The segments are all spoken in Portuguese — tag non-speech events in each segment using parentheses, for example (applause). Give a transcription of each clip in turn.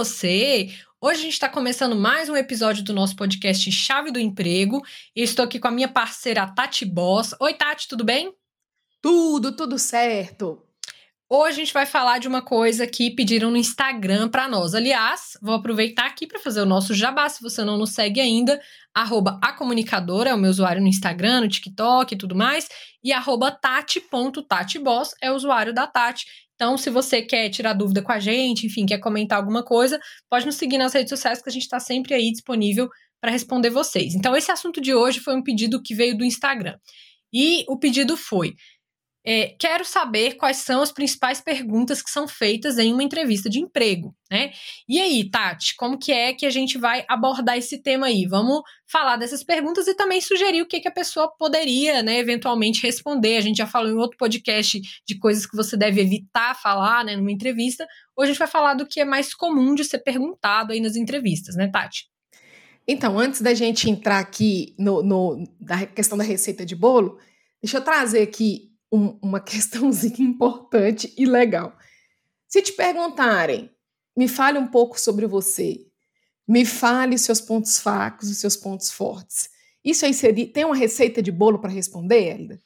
você? Hoje a gente está começando mais um episódio do nosso podcast Chave do Emprego. Eu estou aqui com a minha parceira Tati Boss. Oi, Tati, tudo bem? Tudo, tudo certo. Hoje a gente vai falar de uma coisa que pediram no Instagram para nós. Aliás, vou aproveitar aqui para fazer o nosso jabá. Se você não nos segue ainda, arroba a comunicadora é o meu usuário no Instagram, no TikTok e tudo mais. E arroba tati.tatiboss é o usuário da Tati. Então, se você quer tirar dúvida com a gente, enfim, quer comentar alguma coisa, pode nos seguir nas redes sociais que a gente está sempre aí disponível para responder vocês. Então, esse assunto de hoje foi um pedido que veio do Instagram. E o pedido foi: é, quero saber quais são as principais perguntas que são feitas em uma entrevista de emprego, né? E aí, Tati, como que é que a gente vai abordar esse tema aí? Vamos falar dessas perguntas e também sugerir o que, que a pessoa poderia, né, eventualmente responder. A gente já falou em outro podcast de coisas que você deve evitar falar, né, numa entrevista. Hoje a gente vai falar do que é mais comum de ser perguntado aí nas entrevistas, né, Tati? Então, antes da gente entrar aqui no, no da questão da receita de bolo, deixa eu trazer aqui um, uma (laughs) questãozinha importante e legal. Se te perguntarem, me fale um pouco sobre você, me fale os seus pontos fracos, os seus pontos fortes. Isso aí seria, tem uma receita de bolo para responder, Elida?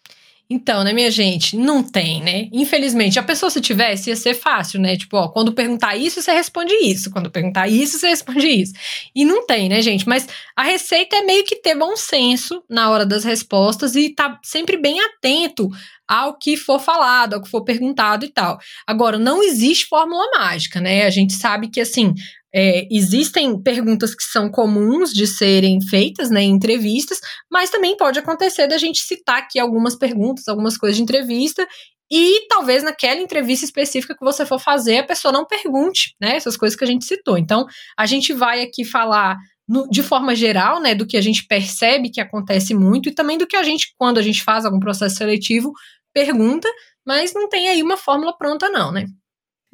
Então, né, minha gente, não tem, né? Infelizmente, a pessoa se tivesse ia ser fácil, né? Tipo, ó, quando perguntar isso, você responde isso. Quando perguntar isso, você responde isso. E não tem, né, gente? Mas a receita é meio que ter bom senso na hora das respostas e tá sempre bem atento ao que for falado, ao que for perguntado e tal. Agora, não existe fórmula mágica, né? A gente sabe que, assim, é, existem perguntas que são comuns de serem feitas né, em entrevistas, mas também pode acontecer da gente citar aqui algumas perguntas, algumas coisas de entrevista, e talvez naquela entrevista específica que você for fazer, a pessoa não pergunte né, essas coisas que a gente citou. Então, a gente vai aqui falar no, de forma geral, né, do que a gente percebe que acontece muito e também do que a gente, quando a gente faz algum processo seletivo, pergunta, mas não tem aí uma fórmula pronta, não, né?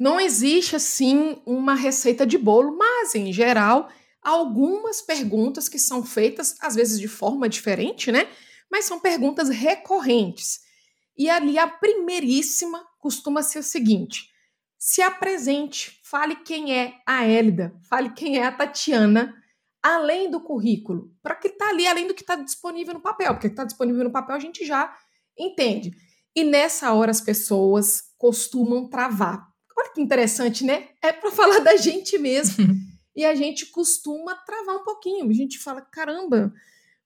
Não existe assim uma receita de bolo, mas em geral, algumas perguntas que são feitas às vezes de forma diferente, né? Mas são perguntas recorrentes. E ali a primeiríssima costuma ser o seguinte: se apresente, fale quem é a Hélida, fale quem é a Tatiana, além do currículo, para que está ali, além do que está disponível no papel, porque está disponível no papel a gente já entende. E nessa hora as pessoas costumam travar, Olha que interessante, né? É para (laughs) falar da gente mesmo. e a gente costuma travar um pouquinho. A gente fala, caramba,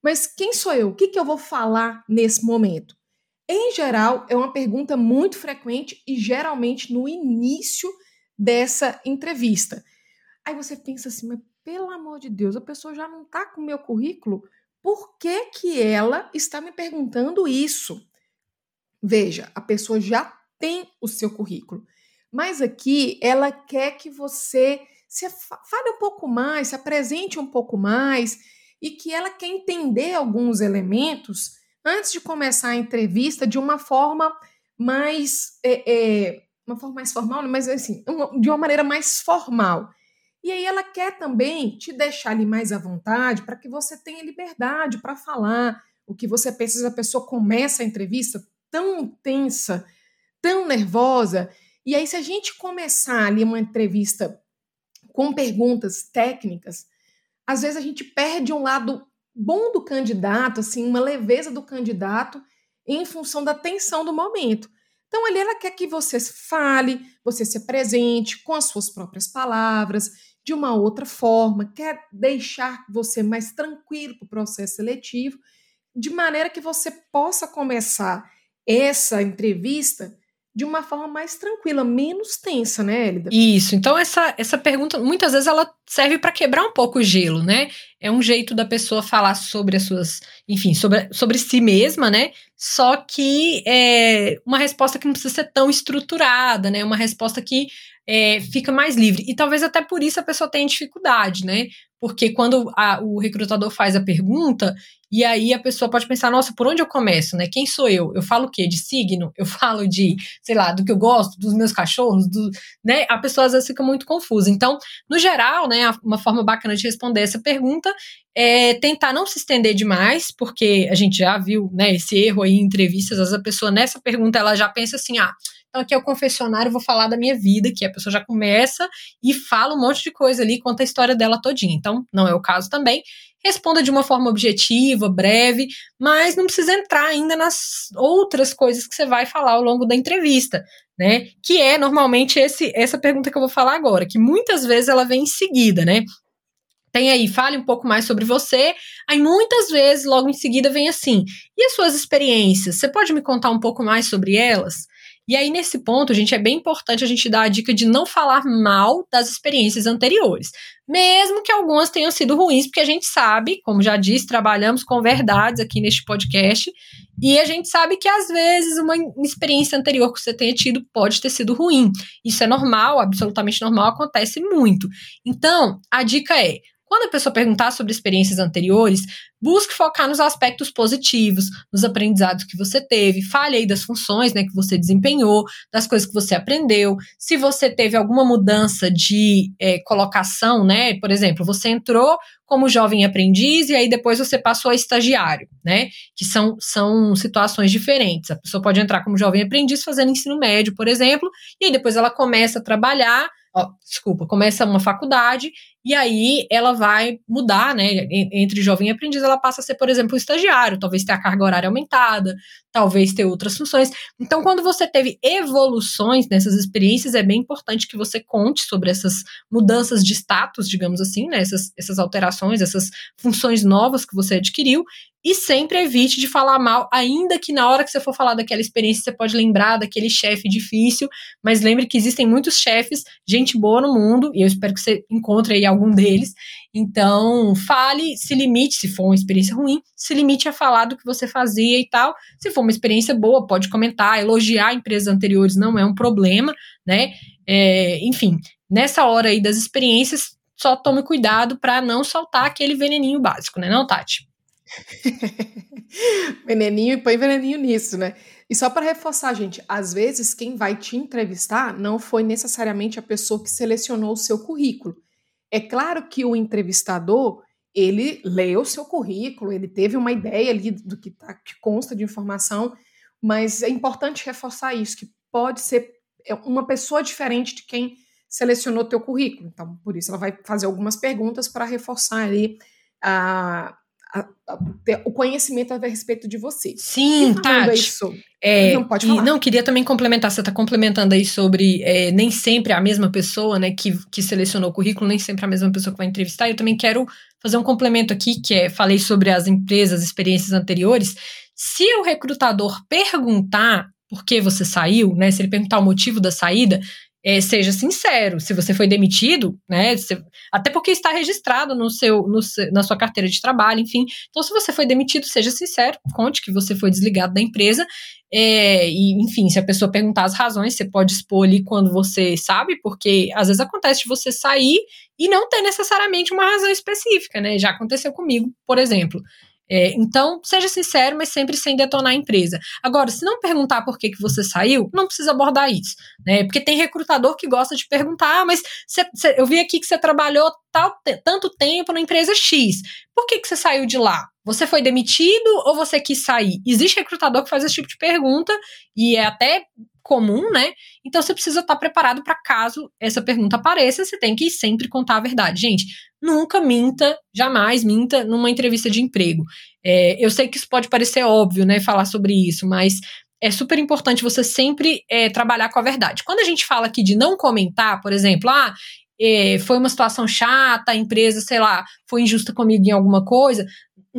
mas quem sou eu? O que, que eu vou falar nesse momento? Em geral, é uma pergunta muito frequente e geralmente no início dessa entrevista. Aí você pensa assim, mas pelo amor de Deus, a pessoa já não está com o meu currículo, por que, que ela está me perguntando isso? Veja, a pessoa já tem o seu currículo. Mas aqui ela quer que você se fale um pouco mais, se apresente um pouco mais e que ela quer entender alguns elementos antes de começar a entrevista de uma forma mais é, é, uma forma mais formal, mas assim, uma, de uma maneira mais formal. E aí ela quer também te deixar ali mais à vontade para que você tenha liberdade para falar o que você pensa. A pessoa começa a entrevista tão tensa, tão nervosa, e aí, se a gente começar ali uma entrevista com perguntas técnicas, às vezes a gente perde um lado bom do candidato, assim, uma leveza do candidato em função da tensão do momento. Então, ali ela quer que você fale, você se apresente com as suas próprias palavras, de uma outra forma, quer deixar você mais tranquilo para o processo seletivo, de maneira que você possa começar essa entrevista de uma forma mais tranquila, menos tensa, né, Elida? Isso. Então essa essa pergunta muitas vezes ela serve para quebrar um pouco o gelo, né? É um jeito da pessoa falar sobre as suas, enfim, sobre, sobre si mesma, né? Só que é uma resposta que não precisa ser tão estruturada, né? Uma resposta que é, fica mais livre. E talvez até por isso a pessoa tenha dificuldade, né? Porque quando a, o recrutador faz a pergunta, e aí a pessoa pode pensar, nossa, por onde eu começo, né? Quem sou eu? Eu falo o quê? De signo? Eu (laughs) falo de, sei lá, do que eu gosto, dos meus cachorros, do, né? A pessoa às vezes fica muito confusa. Então, no geral, né, uma forma bacana de responder essa pergunta é tentar não se estender demais, porque a gente já viu, né, esse erro aí em entrevistas, às vezes a pessoa nessa pergunta ela já pensa assim, ah, aqui é o confessionário, vou falar da minha vida, que a pessoa já começa e fala um monte de coisa ali, conta a história dela todinha. Então, não é o caso também. Responda de uma forma objetiva, breve, mas não precisa entrar ainda nas outras coisas que você vai falar ao longo da entrevista, né? Que é normalmente esse, essa pergunta que eu vou falar agora, que muitas vezes ela vem em seguida, né? tem aí, fale um pouco mais sobre você. Aí muitas vezes, logo em seguida, vem assim: e as suas experiências? Você pode me contar um pouco mais sobre elas? E aí, nesse ponto, gente, é bem importante a gente dar a dica de não falar mal das experiências anteriores. Mesmo que algumas tenham sido ruins, porque a gente sabe, como já disse, trabalhamos com verdades aqui neste podcast, e a gente sabe que às vezes uma experiência anterior que você tenha tido pode ter sido ruim. Isso é normal, absolutamente normal, acontece muito. Então, a dica é: quando a pessoa perguntar sobre experiências anteriores, busque focar nos aspectos positivos, nos aprendizados que você teve, fale aí das funções né, que você desempenhou, das coisas que você aprendeu. Se você teve alguma mudança de é, colocação, né? Por exemplo, você entrou como jovem aprendiz e aí depois você passou a estagiário, né? Que são, são situações diferentes. A pessoa pode entrar como jovem aprendiz fazendo ensino médio, por exemplo, e aí depois ela começa a trabalhar desculpa, começa uma faculdade e aí ela vai mudar, né? Entre jovem e aprendiz, ela passa a ser, por exemplo, um estagiário, talvez ter a carga horária aumentada, talvez ter outras funções. Então, quando você teve evoluções nessas experiências, é bem importante que você conte sobre essas mudanças de status, digamos assim, né? Essas, essas alterações, essas funções novas que você adquiriu, e sempre evite de falar mal, ainda que na hora que você for falar daquela experiência, você pode lembrar daquele chefe difícil, mas lembre que existem muitos chefes, gente boa no mundo, e eu espero que você encontre aí algum deles. Então, fale, se limite, se for uma experiência ruim, se limite a falar do que você fazia e tal. Se for uma experiência boa, pode comentar, elogiar empresas anteriores não é um problema, né? É, enfim, nessa hora aí das experiências, só tome cuidado para não soltar aquele veneninho básico, né, não, Tati? (laughs) veneninho e põe veneninho nisso, né? E só para reforçar, gente, às vezes quem vai te entrevistar não foi necessariamente a pessoa que selecionou o seu currículo. É claro que o entrevistador, ele leu o seu currículo, ele teve uma ideia ali do que, tá, que consta de informação, mas é importante reforçar isso, que pode ser é, uma pessoa diferente de quem selecionou teu currículo. Então, por isso ela vai fazer algumas perguntas para reforçar ali a, a, a, o conhecimento a respeito de você. Sim, Tati. Isso, é, não pode falar. E, não, queria também complementar, você está complementando aí sobre é, nem sempre a mesma pessoa, né, que, que selecionou o currículo, nem sempre a mesma pessoa que vai entrevistar. Eu também quero fazer um complemento aqui, que é, falei sobre as empresas, experiências anteriores. Se o recrutador perguntar por que você saiu, né, se ele perguntar o motivo da saída, é, seja sincero. Se você foi demitido, né? Se, até porque está registrado no seu, no, na sua carteira de trabalho, enfim. Então, se você foi demitido, seja sincero, conte que você foi desligado da empresa. É, e, enfim, se a pessoa perguntar as razões, você pode expor ali quando você sabe, porque às vezes acontece de você sair e não ter necessariamente uma razão específica, né? Já aconteceu comigo, por exemplo. É, então, seja sincero, mas sempre sem detonar a empresa. Agora, se não perguntar por que, que você saiu, não precisa abordar isso, né? Porque tem recrutador que gosta de perguntar, ah, mas cê, cê, eu vi aqui que você trabalhou tal, tanto tempo na empresa X. Por que, que você saiu de lá? Você foi demitido ou você quis sair? Existe recrutador que faz esse tipo de pergunta e é até comum, né? Então você precisa estar preparado para caso essa pergunta apareça, você tem que sempre contar a verdade. Gente, nunca minta, jamais minta numa entrevista de emprego. É, eu sei que isso pode parecer óbvio, né? Falar sobre isso, mas é super importante você sempre é, trabalhar com a verdade. Quando a gente fala aqui de não comentar, por exemplo, ah, é, foi uma situação chata, a empresa, sei lá, foi injusta comigo em alguma coisa,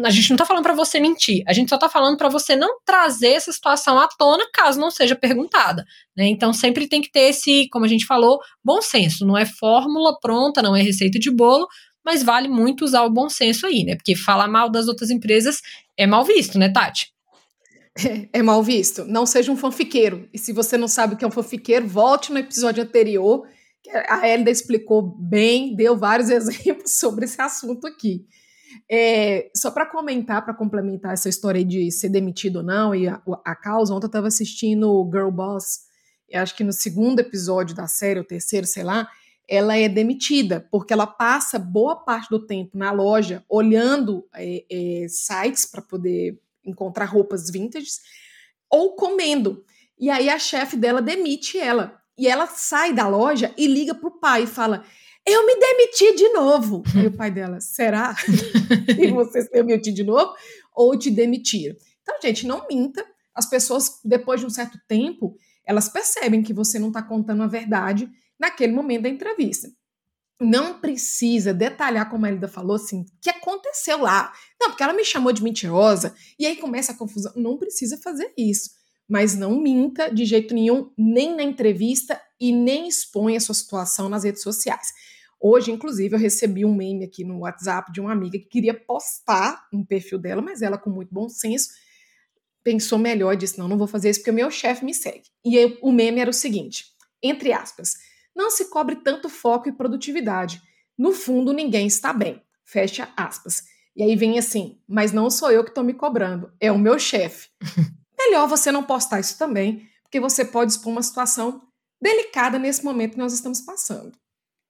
a gente não tá falando para você mentir, a gente só tá falando para você não trazer essa situação à tona caso não seja perguntada, né? Então sempre tem que ter esse, como a gente falou, bom senso, não é fórmula pronta, não é receita de bolo, mas vale muito usar o bom senso aí, né? Porque falar mal das outras empresas é mal visto, né, Tati? É, é mal visto. Não seja um fanfiqueiro. E se você não sabe o que é um fanfiqueiro, volte no episódio anterior. A Hélida explicou bem, deu vários (laughs) exemplos sobre esse assunto aqui. É, só para comentar, para complementar essa história de ser demitido ou não e a, a causa, ontem eu estava assistindo Girl Boss, e acho que no segundo episódio da série, o terceiro, sei lá, ela é demitida, porque ela passa boa parte do tempo na loja olhando é, é, sites para poder encontrar roupas vintage ou comendo. E aí a chefe dela demite ela. E ela sai da loja e liga pro pai e fala: Eu me demiti de novo. (laughs) Aí o pai dela, será? e (laughs) você se demitiu de novo? Ou te demitiram? Então, gente, não minta. As pessoas, depois de um certo tempo, elas percebem que você não está contando a verdade naquele momento da entrevista. Não precisa detalhar, como a Elida falou, assim, o que aconteceu lá. Não, porque ela me chamou de mentirosa, e aí começa a confusão. Não precisa fazer isso. Mas não minta de jeito nenhum, nem na entrevista e nem exponha a sua situação nas redes sociais. Hoje, inclusive, eu recebi um meme aqui no WhatsApp de uma amiga que queria postar no perfil dela, mas ela, com muito bom senso, pensou melhor e disse: não, não vou fazer isso porque o meu chefe me segue. E aí, o meme era o seguinte: entre aspas, não se cobre tanto foco e produtividade. No fundo, ninguém está bem. Fecha aspas. E aí vem assim, mas não sou eu que estou me cobrando, é o meu chefe. (laughs) Melhor você não postar isso também, porque você pode expor uma situação delicada nesse momento que nós estamos passando.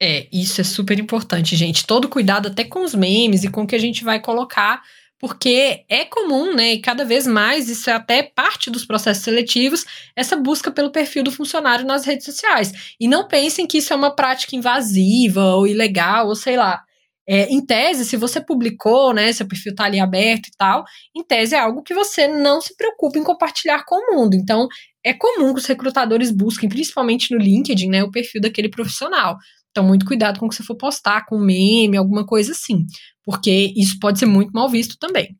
É, isso é super importante, gente. Todo cuidado até com os memes e com o que a gente vai colocar porque é comum, né, e cada vez mais isso é até parte dos processos seletivos, essa busca pelo perfil do funcionário nas redes sociais. E não pensem que isso é uma prática invasiva ou ilegal, ou sei lá. É, em tese, se você publicou, né, seu perfil está ali aberto e tal, em tese é algo que você não se preocupa em compartilhar com o mundo. Então, é comum que os recrutadores busquem, principalmente no LinkedIn, né, o perfil daquele profissional. Então, muito cuidado com o que você for postar, com meme, alguma coisa assim, porque isso pode ser muito mal visto também.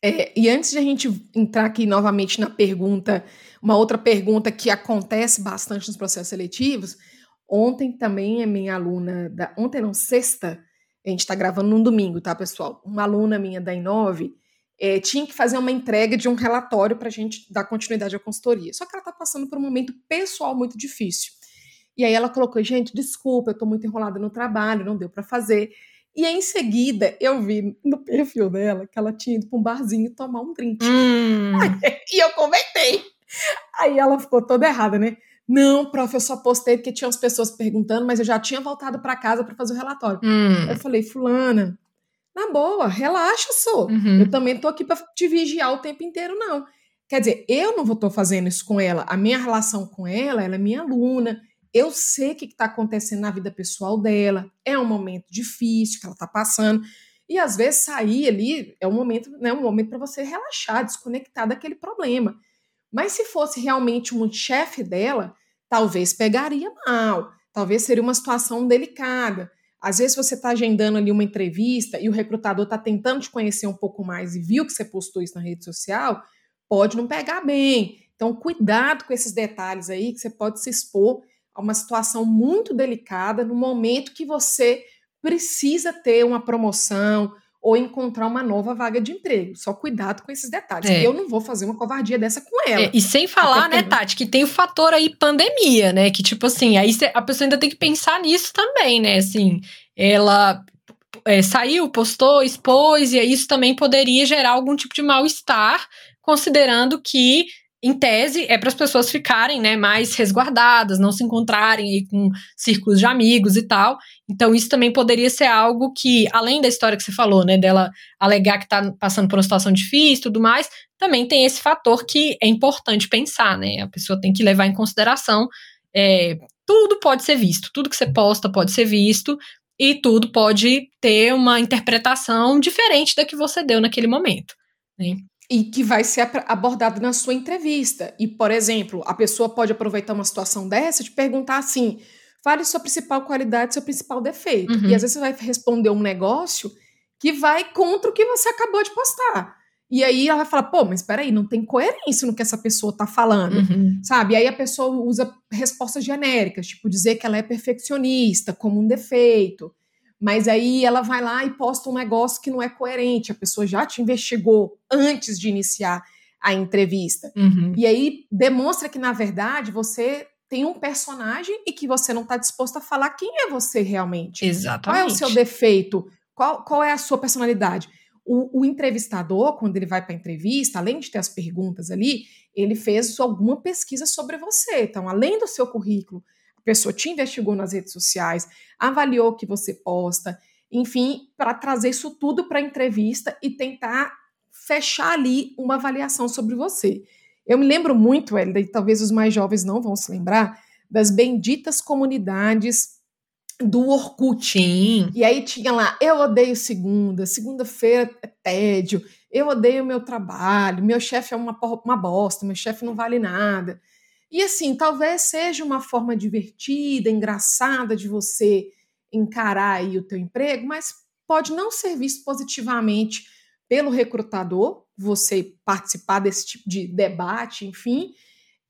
É, e antes de a gente entrar aqui novamente na pergunta, uma outra pergunta que acontece bastante nos processos seletivos, ontem também a minha aluna, da, ontem não, sexta, a gente está gravando num domingo, tá, pessoal? Uma aluna minha da Inove é, tinha que fazer uma entrega de um relatório para a gente dar continuidade à consultoria. Só que ela está passando por um momento pessoal muito difícil. E aí ela colocou, gente, desculpa, eu tô muito enrolada no trabalho, não deu para fazer. E aí, em seguida, eu vi no perfil dela que ela tinha ido para um barzinho tomar um drink. Hum. (laughs) e eu comentei. Aí ela ficou toda errada, né? Não, prof, eu só postei porque tinha as pessoas perguntando, mas eu já tinha voltado para casa para fazer o relatório. Hum. Eu falei, fulana, na boa, relaxa, sou. Uhum. Eu também tô aqui para te vigiar o tempo inteiro, não. Quer dizer, eu não vou tô fazendo isso com ela. A minha relação com ela, ela é minha aluna eu sei o que está acontecendo na vida pessoal dela, é um momento difícil que ela está passando. E às vezes sair ali é um momento, né, um momento para você relaxar, desconectar daquele problema. Mas se fosse realmente um chefe dela, talvez pegaria mal, talvez seria uma situação delicada. Às vezes você está agendando ali uma entrevista e o recrutador está tentando te conhecer um pouco mais e viu que você postou isso na rede social, pode não pegar bem. Então, cuidado com esses detalhes aí, que você pode se expor a uma situação muito delicada no momento que você precisa ter uma promoção ou encontrar uma nova vaga de emprego. Só cuidado com esses detalhes. É. Eu não vou fazer uma covardia dessa com ela. É, e sem falar, né, Tati, que tem o fator aí pandemia, né? Que tipo assim, aí a pessoa ainda tem que pensar nisso também, né? Assim, ela é, saiu, postou, expôs, e isso também poderia gerar algum tipo de mal-estar, considerando que em tese, é para as pessoas ficarem né, mais resguardadas, não se encontrarem com círculos de amigos e tal. Então, isso também poderia ser algo que, além da história que você falou, né, dela alegar que está passando por uma situação difícil e tudo mais, também tem esse fator que é importante pensar, né? A pessoa tem que levar em consideração. É, tudo pode ser visto, tudo que você posta pode ser visto, e tudo pode ter uma interpretação diferente da que você deu naquele momento. Né? E que vai ser abordado na sua entrevista. E, por exemplo, a pessoa pode aproveitar uma situação dessa e te perguntar assim: fale sua principal qualidade, seu principal defeito. Uhum. E às vezes você vai responder um negócio que vai contra o que você acabou de postar. E aí ela vai falar, pô, mas peraí, não tem coerência no que essa pessoa tá falando, uhum. sabe? E aí a pessoa usa respostas genéricas, tipo dizer que ela é perfeccionista como um defeito. Mas aí ela vai lá e posta um negócio que não é coerente, a pessoa já te investigou antes de iniciar a entrevista. Uhum. E aí demonstra que, na verdade, você tem um personagem e que você não está disposto a falar quem é você realmente. Exatamente. Qual é o seu defeito? Qual, qual é a sua personalidade? O, o entrevistador, quando ele vai para a entrevista, além de ter as perguntas ali, ele fez alguma pesquisa sobre você. Então, além do seu currículo, a pessoa te investigou nas redes sociais, avaliou o que você posta, enfim, para trazer isso tudo para a entrevista e tentar fechar ali uma avaliação sobre você. Eu me lembro muito, Elida, e talvez os mais jovens não vão se lembrar, das benditas comunidades do Orkut. Sim. E aí tinha lá, eu odeio segunda, segunda-feira é tédio, eu odeio meu trabalho, meu chefe é uma, uma bosta, meu chefe não vale nada. E assim, talvez seja uma forma divertida, engraçada de você encarar aí o teu emprego, mas pode não ser visto positivamente pelo recrutador, você participar desse tipo de debate, enfim.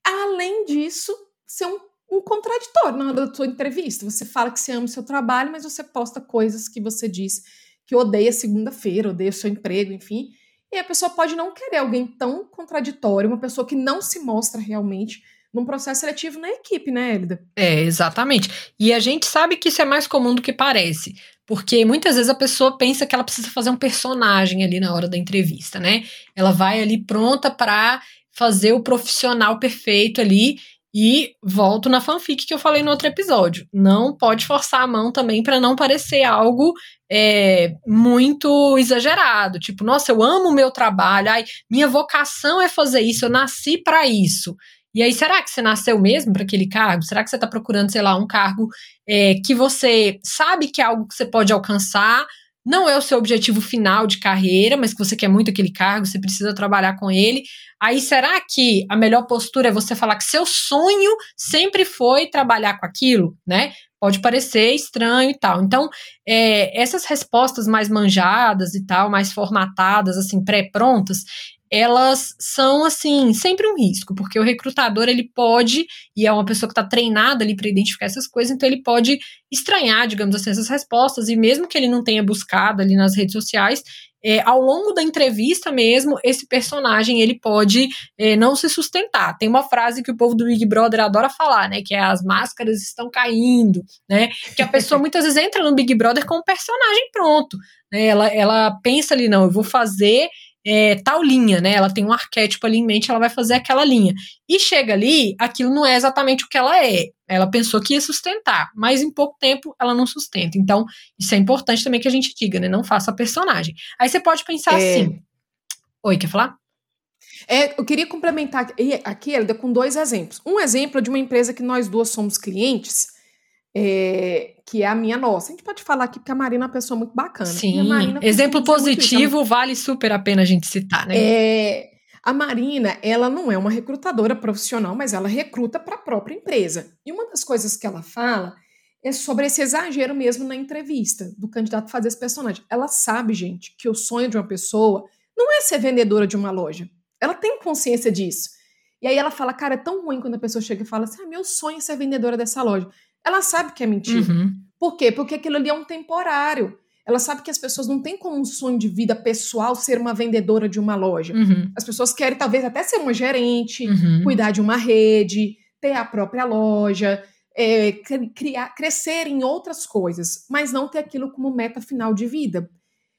Além disso, ser um, um contraditório na hora da tua entrevista. Você fala que você ama o seu trabalho, mas você posta coisas que você diz que odeia segunda-feira, odeia o seu emprego, enfim. E a pessoa pode não querer alguém tão contraditório, uma pessoa que não se mostra realmente num processo seletivo na equipe, né, Elida? É, exatamente. E a gente sabe que isso é mais comum do que parece. Porque muitas vezes a pessoa pensa que ela precisa fazer um personagem ali na hora da entrevista, né? Ela vai ali pronta para fazer o profissional perfeito ali e volto na fanfic que eu falei no outro episódio. Não pode forçar a mão também para não parecer algo é, muito exagerado. Tipo, nossa, eu amo o meu trabalho, ai, minha vocação é fazer isso, eu nasci para isso. E aí, será que você nasceu mesmo para aquele cargo? Será que você está procurando, sei lá, um cargo é, que você sabe que é algo que você pode alcançar, não é o seu objetivo final de carreira, mas que você quer muito aquele cargo, você precisa trabalhar com ele. Aí, será que a melhor postura é você falar que seu sonho sempre foi trabalhar com aquilo, né? Pode parecer estranho e tal. Então, é, essas respostas mais manjadas e tal, mais formatadas, assim, pré-prontas, elas são assim sempre um risco, porque o recrutador ele pode e é uma pessoa que está treinada ali para identificar essas coisas, então ele pode estranhar, digamos assim, essas respostas e mesmo que ele não tenha buscado ali nas redes sociais, é, ao longo da entrevista mesmo, esse personagem ele pode é, não se sustentar. Tem uma frase que o povo do Big Brother adora falar, né? Que é as máscaras estão caindo, né? Que a pessoa (laughs) muitas vezes entra no Big Brother com um personagem pronto. Né? Ela, ela pensa ali, não, eu vou fazer é, tal linha, né? Ela tem um arquétipo ali em mente, ela vai fazer aquela linha. E chega ali, aquilo não é exatamente o que ela é. Ela pensou que ia sustentar, mas em pouco tempo ela não sustenta. Então, isso é importante também que a gente diga, né? Não faça personagem. Aí você pode pensar é... assim. Oi, quer falar? É, eu queria complementar aqui, Elida, com dois exemplos. Um exemplo é de uma empresa que nós duas somos clientes, é, que é a minha nossa. A gente pode falar aqui porque a Marina é uma pessoa muito bacana. Sim, exemplo positivo vale super a pena a gente citar, né? É, a Marina, ela não é uma recrutadora profissional, mas ela recruta para a própria empresa. E uma das coisas que ela fala é sobre esse exagero mesmo na entrevista do candidato fazer esse personagem. Ela sabe, gente, que o sonho de uma pessoa não é ser vendedora de uma loja. Ela tem consciência disso. E aí ela fala, cara, é tão ruim quando a pessoa chega e fala assim: ah, meu sonho é ser vendedora dessa loja ela sabe que é mentira. Uhum. Por quê? Porque aquilo ali é um temporário. Ela sabe que as pessoas não têm como um sonho de vida pessoal ser uma vendedora de uma loja. Uhum. As pessoas querem talvez até ser uma gerente, uhum. cuidar de uma rede, ter a própria loja, é, criar, crescer em outras coisas, mas não ter aquilo como meta final de vida.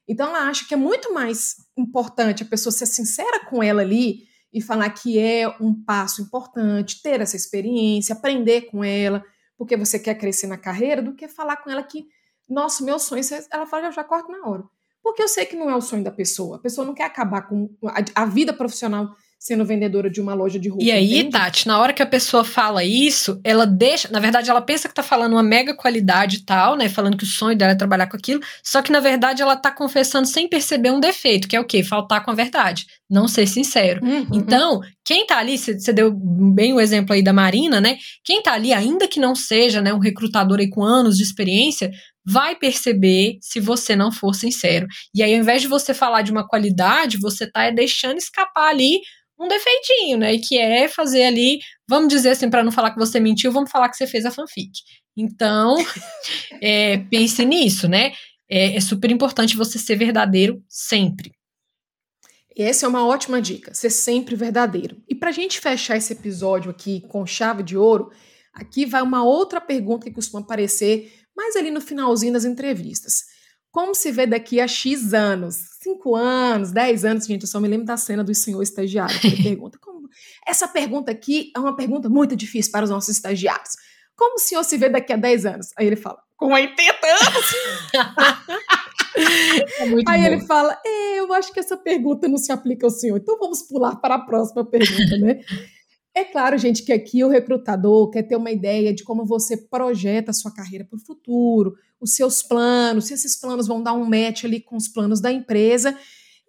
Então ela acha que é muito mais importante a pessoa ser sincera com ela ali e falar que é um passo importante, ter essa experiência, aprender com ela, porque você quer crescer na carreira, do que falar com ela que, nossa, meu sonho, ela fala, eu já corto na hora. Porque eu sei que não é o sonho da pessoa. A pessoa não quer acabar com a, a vida profissional sendo vendedora de uma loja de roupa. E aí, entende? Tati, na hora que a pessoa fala isso, ela deixa. Na verdade, ela pensa que tá falando uma mega qualidade e tal, né? Falando que o sonho dela é trabalhar com aquilo. Só que, na verdade, ela tá confessando sem perceber um defeito, que é o quê? Faltar com a verdade. Não ser sincero. Uhum. Então, quem tá ali, você deu bem o exemplo aí da Marina, né? Quem tá ali, ainda que não seja né, um recrutador aí com anos de experiência, vai perceber se você não for sincero. E aí, ao invés de você falar de uma qualidade, você tá deixando escapar ali um defeitinho, né? Que é fazer ali, vamos dizer assim, para não falar que você mentiu, vamos falar que você fez a fanfic. Então, (laughs) é, pense nisso, né? É, é super importante você ser verdadeiro sempre. Essa é uma ótima dica, ser sempre verdadeiro. E para a gente fechar esse episódio aqui com chave de ouro, aqui vai uma outra pergunta que costuma aparecer mais ali no finalzinho das entrevistas. Como se vê daqui a X anos? Cinco anos, dez anos, gente, eu só me lembro da cena do senhor estagiário que (laughs) pergunta. Como... Essa pergunta aqui é uma pergunta muito difícil para os nossos estagiários. Como o senhor se vê daqui a 10 anos? Aí ele fala, com 80 anos! (laughs) Muito Aí bom. ele fala: é, eu acho que essa pergunta não se aplica ao senhor, então vamos pular para a próxima pergunta, né? É claro, gente, que aqui o recrutador quer ter uma ideia de como você projeta a sua carreira para o futuro, os seus planos, se esses planos vão dar um match ali com os planos da empresa.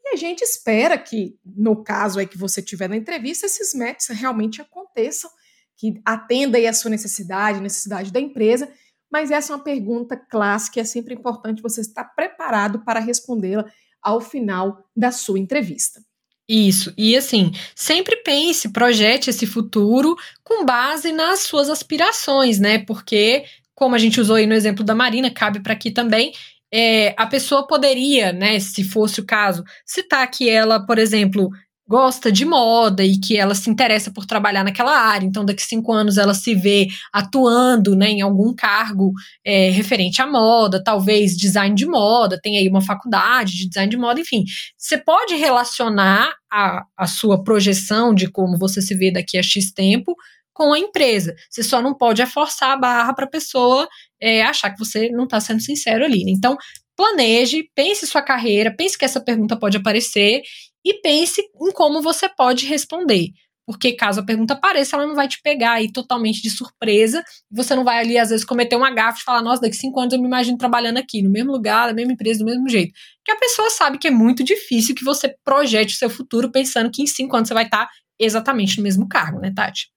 E a gente espera que, no caso aí que você tiver na entrevista, esses matches realmente aconteçam, que atenda aí a sua necessidade, necessidade da empresa. Mas essa é uma pergunta clássica e é sempre importante você estar preparado para respondê-la ao final da sua entrevista. Isso. E assim, sempre pense, projete esse futuro com base nas suas aspirações, né? Porque, como a gente usou aí no exemplo da Marina, cabe para aqui também. É, a pessoa poderia, né, se fosse o caso, citar que ela, por exemplo, gosta de moda e que ela se interessa por trabalhar naquela área. Então, daqui cinco anos ela se vê atuando né, em algum cargo é, referente à moda, talvez design de moda, tem aí uma faculdade de design de moda, enfim. Você pode relacionar a, a sua projeção de como você se vê daqui a X tempo com a empresa. Você só não pode forçar a barra para a pessoa é, achar que você não está sendo sincero ali. Então, planeje, pense sua carreira, pense que essa pergunta pode aparecer e pense em como você pode responder. Porque caso a pergunta apareça, ela não vai te pegar aí totalmente de surpresa. Você não vai ali, às vezes, cometer uma gafe e falar, nossa, daqui cinco anos eu me imagino trabalhando aqui, no mesmo lugar, na mesma empresa, do mesmo jeito. Que a pessoa sabe que é muito difícil que você projete o seu futuro pensando que em cinco anos você vai estar exatamente no mesmo cargo, né, Tati?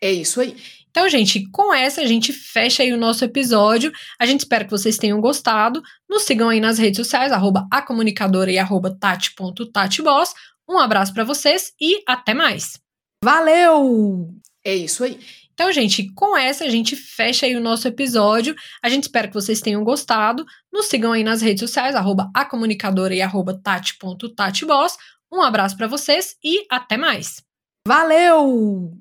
É isso aí. Então, gente, com essa a gente fecha aí o nosso episódio. A gente espera que vocês tenham gostado. Nos sigam aí nas redes sociais, arroba a comunicadora e arroba tati.tatiboss. Um abraço para vocês e até mais. Valeu! É isso aí. Então, gente, com essa a gente fecha aí o nosso episódio. A gente espera que vocês tenham gostado. Nos sigam aí nas redes sociais, arroba a comunicadora e arroba tati.tatiboss. Um abraço para vocês e até mais. Valeu!